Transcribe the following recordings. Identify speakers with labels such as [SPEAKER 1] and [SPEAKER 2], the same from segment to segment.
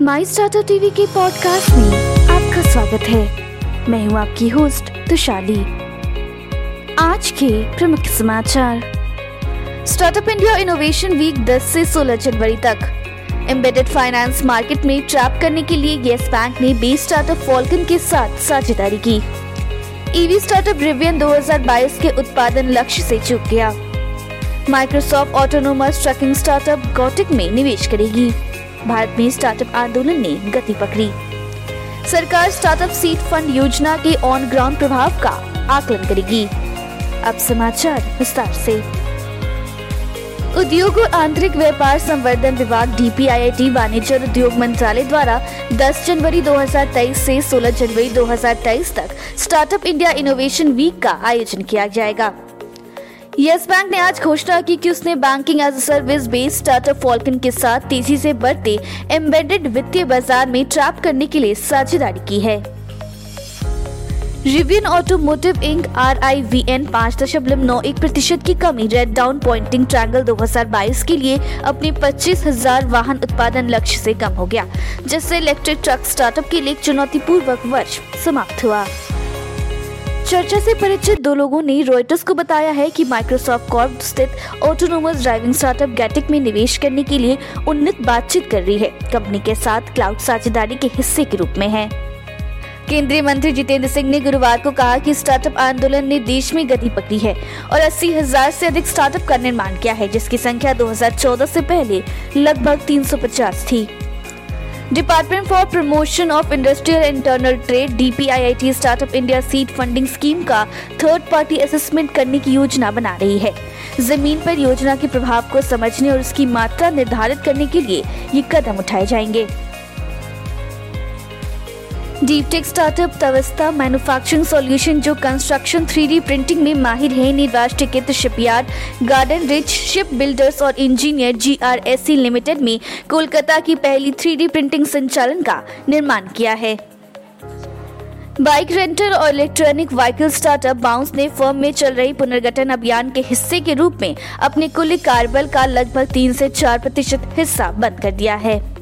[SPEAKER 1] माई startup TV के podcast में आपका स्वागत है। मैं हूँ आपकी होस्ट तुशाली। आज के प्रमुख समाचार। स्टार्टअप इंडिया इनोवेशन वीक 10 से 16 जनवरी तक। एम्बेडेड फाइनेंस मार्केट में ट्रैप करने के लिए येस बैंक ने बी स्टार्टअप फॉल्कन के साथ साझेदारी की। ईवी स्टार्टअप रिवियन 2022 के उत्पादन लक्ष्य से चूक गया। Microsoft autonomous trucking startup Gatik में निवेश करेगी। भारत में स्टार्टअप आंदोलन ने गति पकड़ी। सरकार स्टार्टअप सीड फंड योजना के ऑन ग्राउंड प्रभाव का आकलन करेगी। अब समाचार विस्तार से। उद्योग और आंतरिक व्यापार संवर्धन विभाग डीपीआईआईटी वाणिज्य और उद्योग मंत्रालय द्वारा 10 जनवरी 2023 से 16 जनवरी 2023 तक स्टार्टअप इंडिया इनोवेशन वीक का आयोजन किया जाएगा। यस, बैंक ने आज घोषणा की कि उसने banking as a service based startup Falcon के साथ तेज़ी से बढ़ते एम्बेडेड वित्तीय बाज़ार में ट्रैप करने के लिए साझेदारी की है। Rivian Automotive Inc R I V N पाँच दशमलव नौ एक प्रतिशत की कमी रेड डाउन पॉइंटिंग ट्रायंगल 2022 के लिए अपने पच्चीस हज़ार वाहन उत्पादन लक्ष्य से कम हो गया, जिससे इलेक्ट्रिक ट्रक स्टार्टअप के लिए चुनौतीपूर्वक वर्ष समाप्त हुआ। चर्चा से परिचित दो लोगों ने रॉयटर्स को बताया है कि माइक्रोसॉफ्ट कॉर्प स्थित ऑटोनोमस ड्राइविंग स्टार्टअप गैटिक में निवेश करने के लिए उन्नत बातचीत कर रही है। कंपनी के साथ क्लाउड साझेदारी के हिस्से के रूप में है। केंद्रीय मंत्री जितेंद्र सिंह ने गुरुवार को कहा कि स्टार्टअप आंदोलन ने देश में गति पकड़ी है और अस्सी हज़ार ऐसी अधिक स्टार्टअप का निर्माण किया है, जिसकी संख्या 2014 से पहले लगभग 350 थी। Department for promotion of industrial internal trade DPIIT startup India seed funding scheme का थर्ड पार्टी असेसमेंट करने की योजना बना रही है। ज़मीन पर योजना के प्रभाव को समझने और उसकी मात्रा निर्धारित करने के लिए ये कदम उठाए जाएँगे। Deep tech startup Tvasta manufacturing solution जो कंस्ट्रक्शन थ्री प्रिंटिंग में माहिर है ने राष्ट्रीयकृत shipyard, Garden Reach Ship Builders और engineer G R S C limited में कोलकाता की पहली थ्री प्रिंटिंग संचालन का निर्माण किया है। बाइक रेंटल और इलेक्ट्रॉनिक व्हीकल स्टार्टअप बाउंस ने फर्म में चल रही पुनर्गठन अभियान के हिस्से के रूप में अपने कुल कारबल का लगभग तीन से चार प्रतिशत हिस्सा बंद कर दिया है।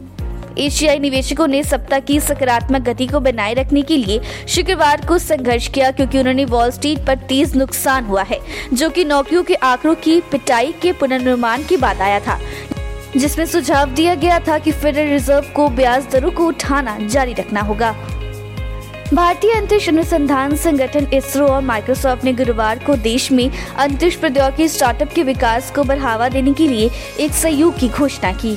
[SPEAKER 1] एशियाई निवेशकों ने सप्ताह की सकारात्मक गति को बनाए रखने के लिए शुक्रवार को संघर्ष किया क्योंकि उन्होंने वॉल स्ट्रीट पर तेज नुकसान हुआ है, जो कि नौकरियों के आंकड़ों की पिटाई के पुनर्निर्माण के बाद आया था, जिसमें सुझाव दिया गया था कि फेडरल रिज़र्व को ब्याज दरों को उठाना जारी रखना होगा। भारतीय अंतरिक्ष अनुसंधान संगठन इसरो और माइक्रोसॉफ्ट ने गुरुवार को देश में अंतरिक्ष प्रौद्योगिकी स्टार्टअप के विकास को बढ़ावा देने के लिए एक सहयोग की घोषणा की।